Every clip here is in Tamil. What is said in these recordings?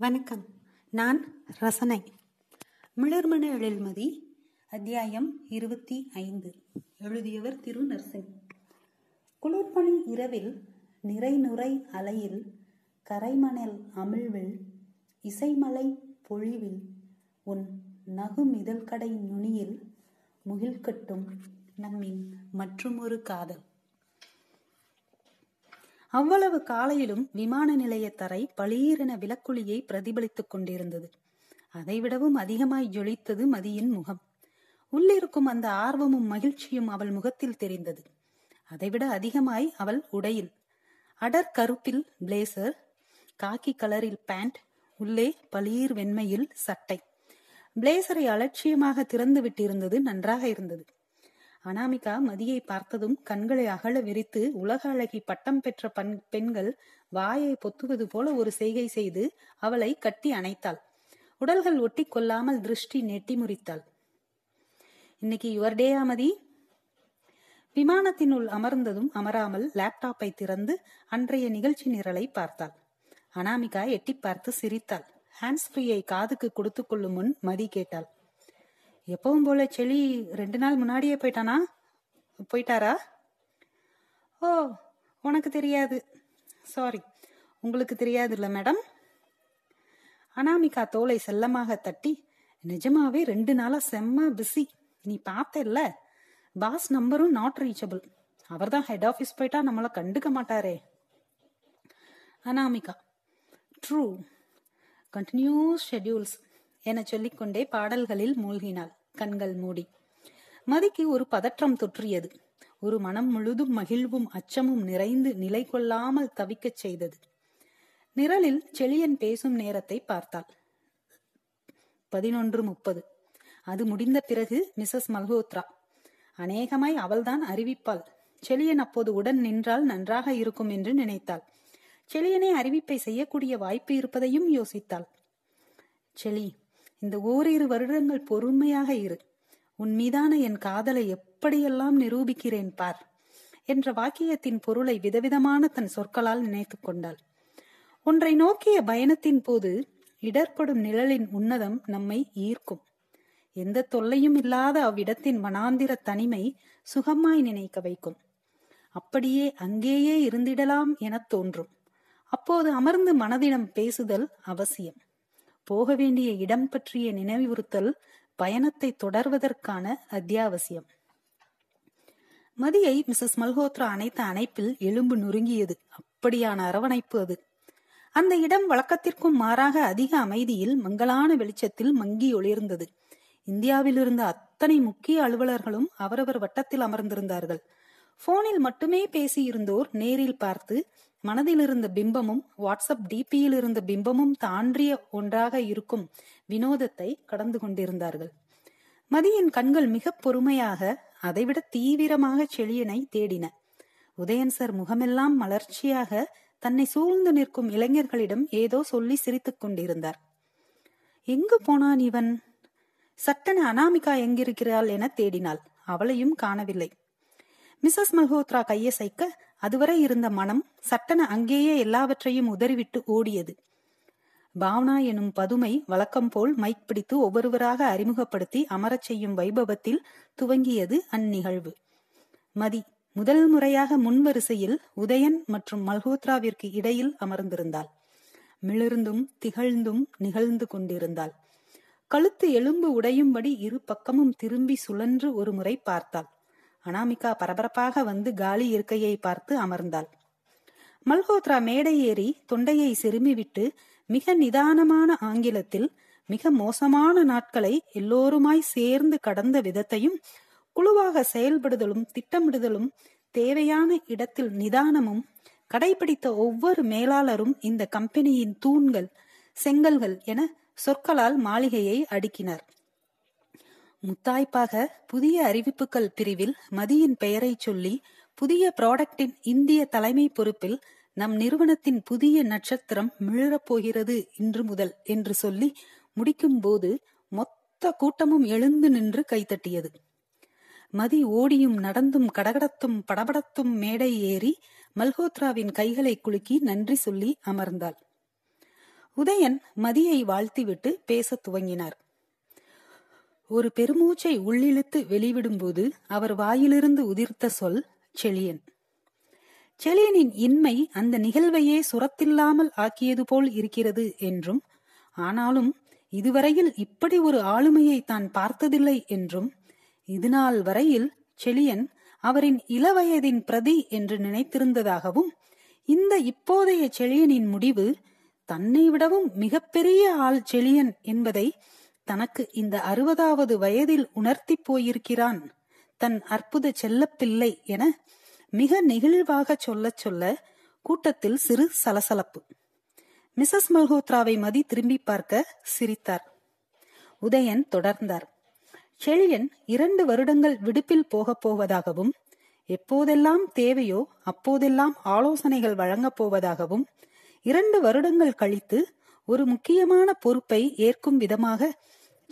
வணக்கம். நான் ரசனை. மிளர்மண எழில்மதி அத்தியாயம் இருபத்தி ஐந்து. எழுதியவர் திரு. நர்சிங். குளிர்பனி இரவில் நிறை நுரை அலையில் கரைமணல் அமிழ்வில் இசைமலை பொழிவில் உன் நகுமிதழ்கடை நுனியில் முகில்கட்டும் நம்மின் மற்றுமொரு காதல். அவ்வளவு காலையிலும் விமான நிலைய தரை பளீரென விளக்குழியை பிரதிபலித்துக் கொண்டிருந்தது. அதைவிடவும் அதிகமாய் ஜொலித்தது மதியின் முகம். உள்ளிருக்கும் அந்த ஆர்வமும் மகிழ்ச்சியும் அவள் முகத்தில் தெரிந்தது. அதைவிட அதிகமாய் அவள் உடையில். அடர் கருப்பில் பிளேசர் காக்கி கலரில் பேண்ட் உள்ளே பளீர் வெண்மையில் சட்டை. பிளேசரை அலட்சியமாக திறந்து விட்டிருந்தது நன்றாக இருந்தது. அனாமிகா மதியை பார்த்ததும் கண்களை அகல விரித்து உலக அழகி பட்டம் பெற்ற பண் பெண்கள் வாயை பொத்துவது போல ஒரு செய்கை செய்து அவளை கட்டி அணைத்தாள். உடல்கள் ஒட்டி கொள்ளாமல் திருஷ்டி நெட்டி முறித்தாள். இன்னைக்கு யுவர் டே மதி? விமானத்தினுள் அமர்ந்ததும் அமராமல் லேப்டாப்பை திறந்து அன்றைய நிகழ்ச்சி நிரலை பார்த்தாள். அனாமிகா எட்டி பார்த்து சிரித்தாள். ஹேண்ட்ஸ் ஃப்ரீயை காதுக்கு கொடுத்து கொள்ளும் முன் மதி கேட்டாள். எப்பவும் போல செளி ரெண்டு நாள் முன்னாடியே போயிட்டானா? போயிட்டாரா? ஓ உனக்கு தெரியாது. சாரி உங்களுக்கு தெரியாது இல்ல மேடம் அனாமிகா தோலை செல்லமாக தட்டி நிஜமாவே ரெண்டு நாளா செம்ம பிஸி நீ பார்த்தல்ல? பாஸ் நம்பரும் நாட் ரீச்சபிள் அவர் தான் ஹெட் ஆஃபீஸ் போயிட்டா நம்மள கண்டுக்க மாட்டாரே. அனாமிகா. ட்ரூ கண்டினியூஸ் ஷெட்யூல்ஸ் என சொல்லிக்கொண்டே பாடல்களில் மூழ்கினாள். கண்கள் மூடி. மதிக்கு ஒரு பதற்றம் தொற்றியது. ஒரு மனம் முழுதும் மகிழ்வும் அச்சமும் நிறைந்து நிலை கொள்ளாமல் தவிக்கச் செய்தது. நிரலில் செழியன் பேசும் நேரத்தை பார்த்தாள். பதினொன்று முப்பது. அது முடிந்த பிறகு மிசஸ் மல்ஹோத்ரா. அநேகமாய் அவள்தான் அறிவிப்பாள். செழியன் அப்போது உடன் நின்றால் நன்றாக இருக்கும் என்று நினைத்தாள். செழியனை அறிவிப்பை செய்யக்கூடிய வாய்ப்பு இருப்பதையும் யோசித்தாள். செளி இந்த ஓரிரு வருடங்கள் பொறுமையாக இரு. உன் மீதான என் காதலை எப்படியெல்லாம் நிரூபிக்கிறேன் பார் என்ற வாக்கியத்தின் பொருளை விதவிதமான தன் சொற்களால் நினைத்துக் கொண்டாள். ஒன்றை நோக்கிய பயணத்தின் போது இடர்படும் நிழலின் உன்னதம் நம்மை ஈர்க்கும். எந்த தொல்லையும் இல்லாத அவ்விடத்தின் மனாந்திர தனிமை சுகமாய் நினைக்க வைக்கும். அப்படியே அங்கேயே இருந்திடலாம் எனத் தோன்றும். அப்போது அமர்ந்து மனதிடம் பேசுதல் அவசியம். போக வேண்டிய இடம் பற்றிய நினைவுறுத்தல் பயணத்தை தொடர்வதற்கான அத்தியாவசியம். மதியை மிசஸ் மல்ஹோத்ரா அணைத்த அணைப்பில் எலும்பு நொறுங்கியது. அப்படியான அரவணைப்பு அது. அந்த இடம் வழக்கத்திற்கும் மாறாக அதிக அமைதியில் மங்களான வெளிச்சத்தில் மங்கி ஒளிர்ந்தது. இந்தியாவில் இருந்த அத்தனை முக்கிய அலுவலர்களும் அவரவர் வட்டத்தில் அமர்ந்திருந்தார்கள். போனில் மட்டுமே பேசியிருந்தோர் நேரில் பார்த்து மனதில் இருந்த பிம்பமும் வாட்ஸ்அப் டிபியில் இருந்த பிம்பமும் தாண்டிய ஒன்றாக இருக்கும் வினோதத்தை கடந்து கொண்டிருந்தார்கள். மதியின் கண்கள் மிக பொறுமையாக அதைவிட தீவிரமாக செழியனை தேடின. உதயன் சார் முகமெல்லாம் மலர்ச்சியாக தன்னை சூழ்ந்து நிற்கும் இளைஞர்களிடம் ஏதோ சொல்லி சிரித்துக் கொண்டிருந்தார். எங்கு போனான் இவன்? சட்டன அனாமிகா எங்கிருக்கிறாள் என தேடினாள். அவளையும் காணவில்லை. மிசஸ் மல்ஹோத்ரா கையசைக்க அதுவரை இருந்த மனம் சட்டன அங்கேயே எல்லாவற்றையும் உதறிவிட்டு ஓடியது. பாவனா எனும் பதுமை வழக்கம் போல் மைக் பிடித்து ஒவ்வொருவராக அறிமுகப்படுத்தி அமரச் செய்யும் வைபவத்தில் துவங்கியது அந்நிகழ்வு. மதி முதல் முறையாக முன்வரிசையில் உதயன் மற்றும் மல்ஹோத்ராவிற்கு இடையில் அமர்ந்திருந்தாள். மிளிர்ந்தும் திகழ்ந்தும் நிகழ்ந்து கொண்டிருந்தாள். கழுத்து எலும்பு உடையும்படி இரு பக்கமும் திரும்பி சுழன்று ஒரு முறை பார்த்தாள். அனாமிகா பரபரப்பாக வந்து காலி இருக்கையை பார்த்து அமர்ந்தாள். மல்ஹோத்ரா மேடை ஏறி தொண்டையை செருமிவிட்டு மிக நிதானமான ஆங்கிலத்தில் மிக மோசமான நாட்களை எல்லோருமாய் சேர்ந்து கடந்த விதத்தையும் குழுவாக செயல்படுதலும் திட்டமிடுதலும் தேவையான இடத்தில் நிதானமும் கடைபிடித்த ஒவ்வொரு மேலாளரும் இந்த கம்பெனியின் தூண்கள் செங்கல்கள் என சொற்களால் மாளிகையை அடுக்கினார். முத்தாய்ப்பாக புதிய அறிவிப்புகள் பிரிவில் மதியின் பெயரை சொல்லி புதிய ப்ராடக்டின் இந்திய தலைமை பொறுப்பில் நம் நிறுவனத்தின் புதிய நட்சத்திரம் மிளறப் போகிறது இன்று முதல் என்று சொல்லி முடிக்கும் போது மொத்த கூட்டமும் எழுந்து நின்று கைத்தட்டியது மதி ஓடியும் நடந்தும் கடகடத்தும் படபடத்தும் மேடை ஏறி மல்ஹோத்ராவின் கைகளை குலுக்கி நன்றி சொல்லி அமர்ந்தாள். உதயன் மதியை வாழ்த்திவிட்டு பேசத் துவங்கினார். ஒரு பெருமூச்சை உள்ளிழுத்து வெளிவிடும்போது அவர் வாயிலிருந்து உதிர்த்த சொல் செழியன். செழியனின் இன்மை அந்த நிகழ்வையே சுரத்தில்லாமல் ஆக்கியது போல் இருக்கிறது என்றும் ஆனாலும் இதுவரையில் இப்படி ஒரு ஆளுமையை தான் பார்த்ததில்லை என்றும் இதுநாள் வரையில் செழியன் அவரின் இளவயதின் பிரதி என்று நினைத்திருந்ததாகவும் இந்த இப்போதைய செழியனின் முடிவு தன்னை விடவும் மிகப்பெரிய ஆள் செழியன் என்பதை தனக்கு இந்த அறுபதாவது வயதில் உணர்த்தி போயிருக்கிறான். தன் அற்புத செல்லப்பிள்ளை என மிக நெகிழ்வாக சொல்லச் சொல்ல கூட்டத்தில் சிறு சலசலப்பு. மிசஸ் மல்ஹோத்ராவை மதி திரும்பி பார்க்க சிரித்தார். உதயன் தொடர்ந்தார். செழியன் இரண்டு வருடங்கள் விடுப்பில் போகப் போவதாகவும் எப்போதெல்லாம் தேவையோ அப்போதெல்லாம் ஆலோசனைகள் வழங்கப் போவதாகவும் இரண்டு வருடங்கள் கழித்து ஒரு முக்கியமான பொறுப்பை ஏற்கும் விதமாக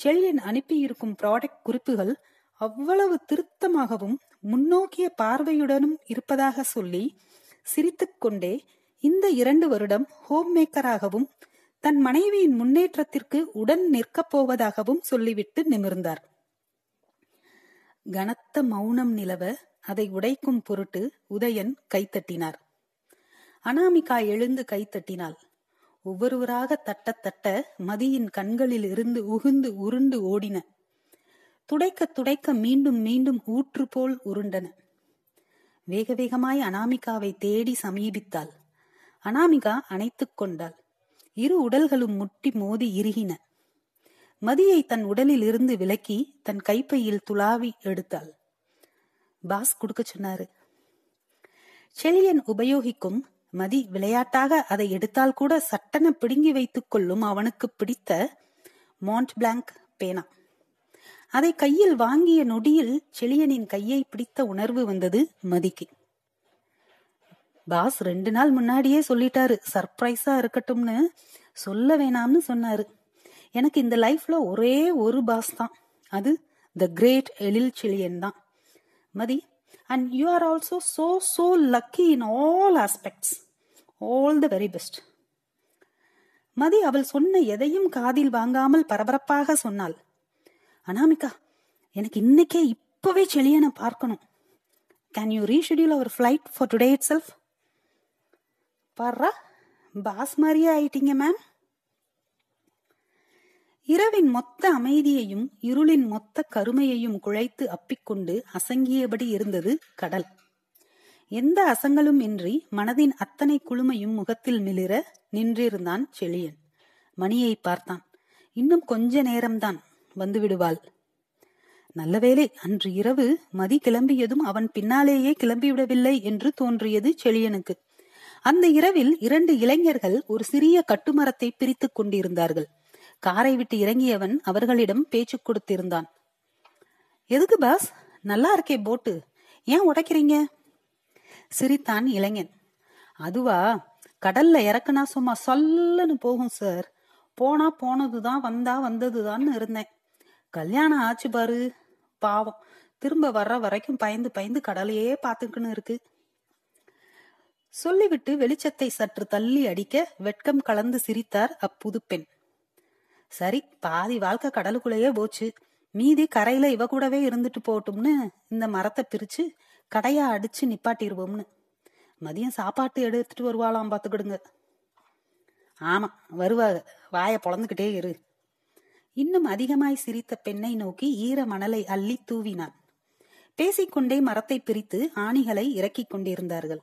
செழியன் அனுப்பியிருக்கும் ப்ராடக்ட் குறிப்புகள் அவ்வளவு திருத்தமாகவும் முன்னோக்கிய பார்வையுடனும் இருப்பதாக சொல்லி சிரித்துக்கொண்டே இந்த இரண்டு வருடம் ஹோம் மேக்கராகவும் தன் மனைவியின் முன்னேற்றத்திற்கு உடன் நிற்கப் போவதாகவும் சொல்லிவிட்டு நிமிர்ந்தார். கனத்த மௌனம் நிலவ அதை உடைக்கும் பொருட்டு உதயன் கைத்தட்டினார். அனாமிகா எழுந்து கைத்தட்டினாள். ஒவ்வொருவராக தட்ட தட்ட மதியின் கண்களில் இருந்து உகுந்து உருண்டு ஓடின. துடைக்க துடைக்க மீண்டும் மீண்டும் ஊற்று போல் உருண்டன. வேக வேகமாய் அனாமிகாவை தேடி சமீபித்தாள். அனாமிகா அணைத்துக் கொண்டாள். இரு உடல்களும் முட்டி மோதி இறுகின. மதியை தன் உடலில் இருந்து விலக்கி தன் கைப்பையில் துளாவி எடுத்தாள். பாஸ் கொடுக்க சொன்னாரு. செழியன் உபயோகிக்கும் மதி விளையாட்டாக அதை எடுத்தால் கூட சட்டென பிடுங்கி வைத்துக் கொள்ளும் அவனுக்கு பிடித்த மாண்ட் பிளாங்க் பேனா. அதை கையில் வாங்கிய நொடியில் செழியனின் கையை பிடித்த உணர்வு வந்தது மதிக்கு. பாஸ் ரெண்டு நாள் முன்னாடியே சொல்லிட்டாரு சர்ப்ரைஸா இருக்கட்டும்னு சொல்ல வேணாம்னு சொன்னாரு. எனக்கு இந்த லைஃப்ல ஒரே ஒரு பாஸ் தான். அது த கிரேட் எழில் செழியன் தான். Mathi and you are also so so lucky in all aspects all the very best Mathi அவள் சொன்ன எதையும் காதில் வாங்காமல் பரபரப்பாக சொன்னாள். அனாமிகா எனக்கு இன்னைக்கே இப்பவே நான் பார்க்கணும். Can you reschedule our flight for today itself para boss மாதிரியே ஆயிட்டீங்க மேம் இரவின் மொத்த அமைதியையும் இருளின் மொத்த கருமையையும் குழைத்து அப்பிக்கொண்டு அசங்கியபடி இருந்தது கடல். எந்த அசங்களும் இன்றி மனதின் அத்தனை குழுமையும் முகத்தில் மிளிர நின்றிருந்தான் செழியன். மணியை பார்த்தான். இன்னும் கொஞ்ச நேரம்தான் வந்து விடுவாள். நல்லவேளை அன்று இரவு மதி கிளம்பியதும் அவன் பின்னாலேயே கிளம்பிவிடவில்லை என்று தோன்றியது செழியனுக்கு. அந்த இரவில் இரண்டு இளைஞர்கள் ஒரு சிறிய கட்டுமரத்தை பிரித்துக் கொண்டிருந்தார்கள். காரை விட்டு இறங்கியவன் அவர்களிடம் பேச்சு கொடுத்திருந்தான். எதுக்கு பாஸ் நல்லா இருக்கே போட்டு. ஏன் உடைக்கிறீங்க? சிரித்தான் இளைஞன். அதுவா? கடல்ல இறக்குனா சும்மா சொல்லுன்னு போகும் சார் போனா போனதுதான் வந்தா வந்ததுதான்னு இருந்தேன். கல்யாணம் ஆச்சு பாரு. பாவம். திரும்ப வர்ற வரைக்கும் பயந்து பயந்து கடலையே பார்த்துக்கின்னு இருக்கு. சொல்லிவிட்டு வெளிச்சத்தை சற்று தள்ளி அடிக்க வெட்கம் கலந்து சிரித்தார் அப்புது பெண். சரி பாதி வாழ்க்கை கடலுக்குள்ளேயே போச்சு. மீதி கரையில இவ கூடவே இருந்துட்டு போட்டும்னு இந்த மரத்தை பிரிச்சு கடையா அடிச்சு நிப்பாட்டிடுவோம்னு மதியம் சாப்பாட்டு எடுத்துட்டு வருவாளாம் பாத்துக்கிடுங்க. ஆமா வருவாங்க வாய பொழந்துகிட்டே இரு. இன்னும் அதிகமாய் சிரித்த பெண்ணை நோக்கி ஈர மணலை அள்ளி தூவினான். பேசிக்கொண்டே மரத்தை பிரித்து ஆணிகளை இறக்கிக் கொண்டிருந்தார்கள்.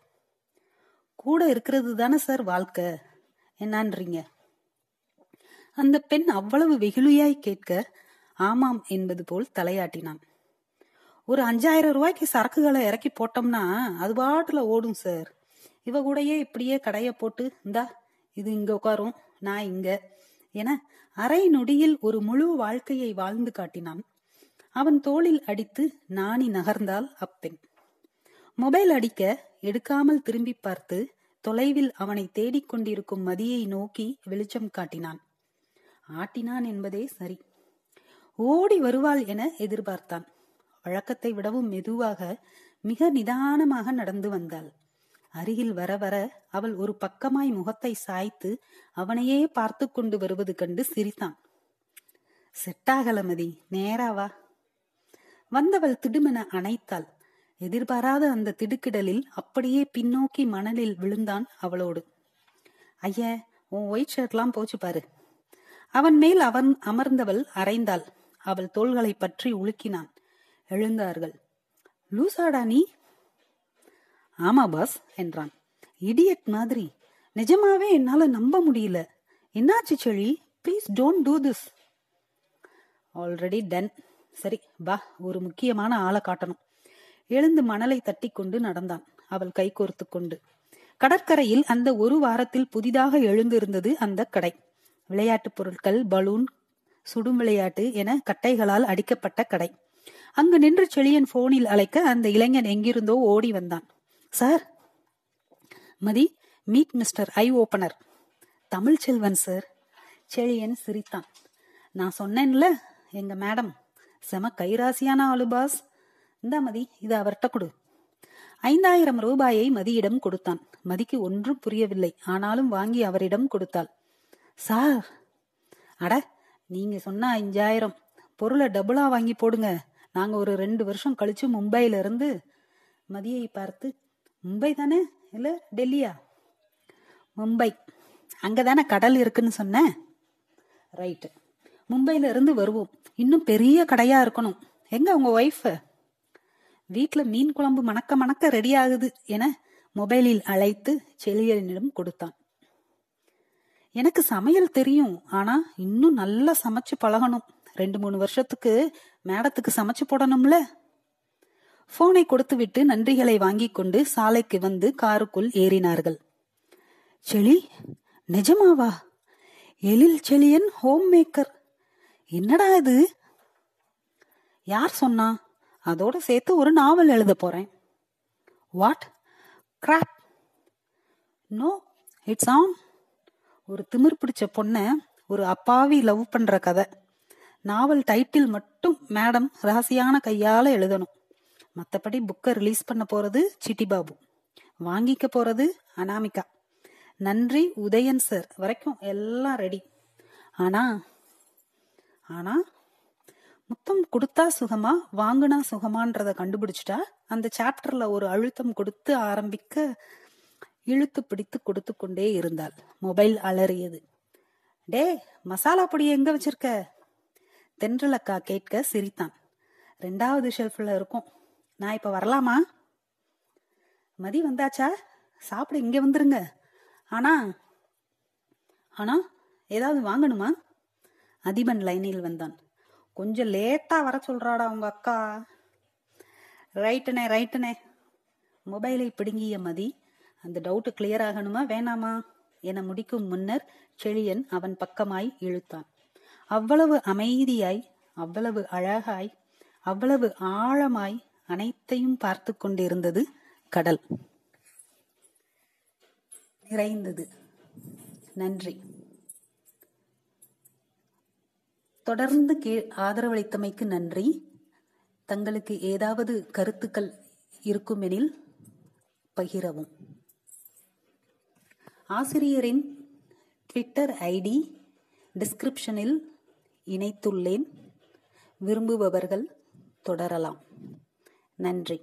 கூட இருக்கிறது தானே சார் வாழ்க்கை? என்னன்றீங்க? அந்த பெண் அவ்வளவு வெகுளியாய் கேட்க ஆமாம் என்பது போல் தலையாட்டினான். ஒரு அஞ்சாயிரம் ரூபாய்க்கு சரக்குகளை இறக்கி போட்டோம்னா அது பாட்டுல ஓடும் சார். இவ கூடயே இப்படியே கடைய போட்டு இந்தா இது இங்க உட்காரும் நான் இங்க என அரை நொடியில் ஒரு முழு வாழ்க்கையை வாழ்ந்து காட்டினான். அவன் தோளில் அடித்து நாணி நகர்ந்தாள் அப்பெண். மொபைல் அடிக்க எடுக்காமல் திரும்பி பார்த்து தொலைவில் அவனை தேடிக் கொண்டிருக்கும் மதியை நோக்கி வெளிச்சம் காட்டினான். ஆட்டினான் என்பதே சரி. ஓடி வருவாள் என எதிர்பார்த்தான். வழக்கத்தை விடவும் மெதுவாக மிக நிதானமாக நடந்து வந்தாள். அருகில் வர வர அவள் ஒரு பக்கமாய் முகத்தை சாய்த்து அவனையே பார்த்து கொண்டு வருவது கண்டு சிரித்தான். செட்டாகலமதி நேராவா வந்தவள் திடுமென அணைத்தாள். எதிர்பாராத அந்த திடுக்கிடலில் அப்படியே பின்னோக்கி மணலில் விழுந்தான் அவளோடு. ஐய உன் ஒயிட் ஷர்ட்லாம் போச்சு பாரு. அவன் மேல் அவன் அமர்ந்தவள் அரைந்தாள். அவள் தோள்களை பற்றி உலுக்கினான். எழுந்தார்கள். லூசாடா நீ? ஆமா பாஸ் என்றான். இடியட் மாதிரி. நிஜமாவே என்னால நம்ப முடியல. என்னாச்சு Chezhi? Please don't do this already done சரி வா. ஒரு முக்கியமான ஆளை காட்டணும். எழுந்து மணலை தட்டி கொண்டு நடந்தான். அவள் கை கோர்த்து கொண்டு. கடற்கரையில் அந்த ஒரு வாரத்தில் புதிதாக எழுந்திருந்தது அந்த கடை. விளையாட்டுப் பொருட்கள் பலூன் சுடும் விளையாட்டு என கட்டைகளால் அடிக்கப்பட்ட கடை. அங்கு நின்று செழியன் போனில் அழைக்க அந்த இளைஞன் எங்கிருந்தோ ஓடி வந்தான். Sir Mathi meet mister eye opener Tamil Selvan sir. Chezhiyan சிரித்தான். நான் சொன்னேன்ல எங்க மேடம். செம கைராசியான ஆளு பாஸ். இந்தா மதி இது அவர்கிட்ட கொடு. ஐந்தாயிரம் ரூபாயை மதியிடம் கொடுத்தான். மதிக்கு ஒன்றும் புரியவில்லை. ஆனாலும் வாங்கி அவரிடம் கொடுத்தாள். சார் அட நீங்க சொன்னால் அஞ்சாயிரம் பொருளை டபுளா வாங்கி போடுங்க. நாங்க ஒரு ரெண்டு வருஷம் கழிச்சு மும்பையில இருந்து மதியை பார்த்து மும்பை தானே? இல்ல டெல்லியா? மும்பை. அங்கதானே கடல் இருக்குன்னு சொன்ன? ரைட்டு. மும்பையில இருந்து வருவோம். இன்னும் பெரிய கடையா இருக்கணும். எங்க உங்க ஒய்ஃப் வீட்டில் மீன் குழம்பு மணக்க மணக்க ரெடி ஆகுது என மொபைலில் அழைத்து செழியனிடம் கொடுத்தான். எனக்கு சமையல் தெரியும் ஆனா இன்னும் நல்லா சமைச்சு பழகணும். ரெண்டு மூணு வருஷத்துக்கு மேடத்துக்கு சமைச்சு போடணும்ல? போனை கொடுத்துவிட்டு நன்றிகளை வாங்கி கொண்டு சாலைக்கு வந்து காருக்குள் ஏறினார்கள். செளி நிஜமாவா? எழில் செளியன் ஹோம் மேக்கர் என்னடா இது? யார் சொன்னா? அதோட சேர்த்து ஒரு நாவல் எழுத போறேன். What crap no it's on ஒரு திமிர் பிடிச்ச பொண்ண ஒரு அப்பாவி லவ் பண்ற கதை. நாவல் டைட்டில் மட்டும் மேடம் ரகசியான கையால எழுதணும். மத்தபடி புக்கை ரிலீஸ் பண்ண போறது சிட்டி பாபு. வாங்கிக்க போறது அனாமிகா. நன்றி உதயன் சார் வரைக்கும் எல்லாம் ரெடி ஆனா ஆனா முத்தம் கொடுத்தா சுகமா வாங்குனா சுகமான்றத கண்டுபிடிச்சிட்டா அந்த சாப்டர்ல ஒரு அழுத்தம் கொடுத்து ஆரம்பிக்க இழுத்து பிடித்து கொடுத்து கொண்டே இருந்தாள். மொபைல் அலறியது. டே மசாலா பொடி எங்க வச்சிருக்க? தென்றலக்கா கேட்க சிரித்தான். ரெண்டாவது ஷெல்ஃபில் இருக்கும். நான் இப்ப வரலாமா? மதி வந்தாச்சா? சாப்பிட இங்க வந்துருங்க. ஆனா ஆனா ஏதாவது வாங்கணுமா? அதிபன் லைனில் வந்தான். கொஞ்சம் லேட்டா வர சொல்றாடா உங்க அக்கா. ரைட்டுனே ரைட்டுனே. மொபைலை பிடுங்கிய மதி அந்த டவுட் கிளியர் ஆகணுமா வேணாமா என முடிக்கும் முன்னர் செழியன் அவன் பக்கமாய் இழுத்தான். அவ்வளவு அமைதியாய் அவ்வளவு அழகாய் அவ்வளவு ஆழமாய் அனைத்தையும் பார்த்து கொண்டிருந்தது கடல். நிறைந்தது. நன்றி. தொடர்ந்து கே ஆதரவளித்தமைக்கு நன்றி. தங்களுக்கு ஏதாவது கருத்துக்கள் இருக்குமெனில் பகிரவும். ஆசிரியரின் ட்விட்டர் ஐடி டிஸ்கிரிப்ஷனில் இணைத்துள்ளேன். விரும்புபவர்கள் தொடரலாம். நன்றி.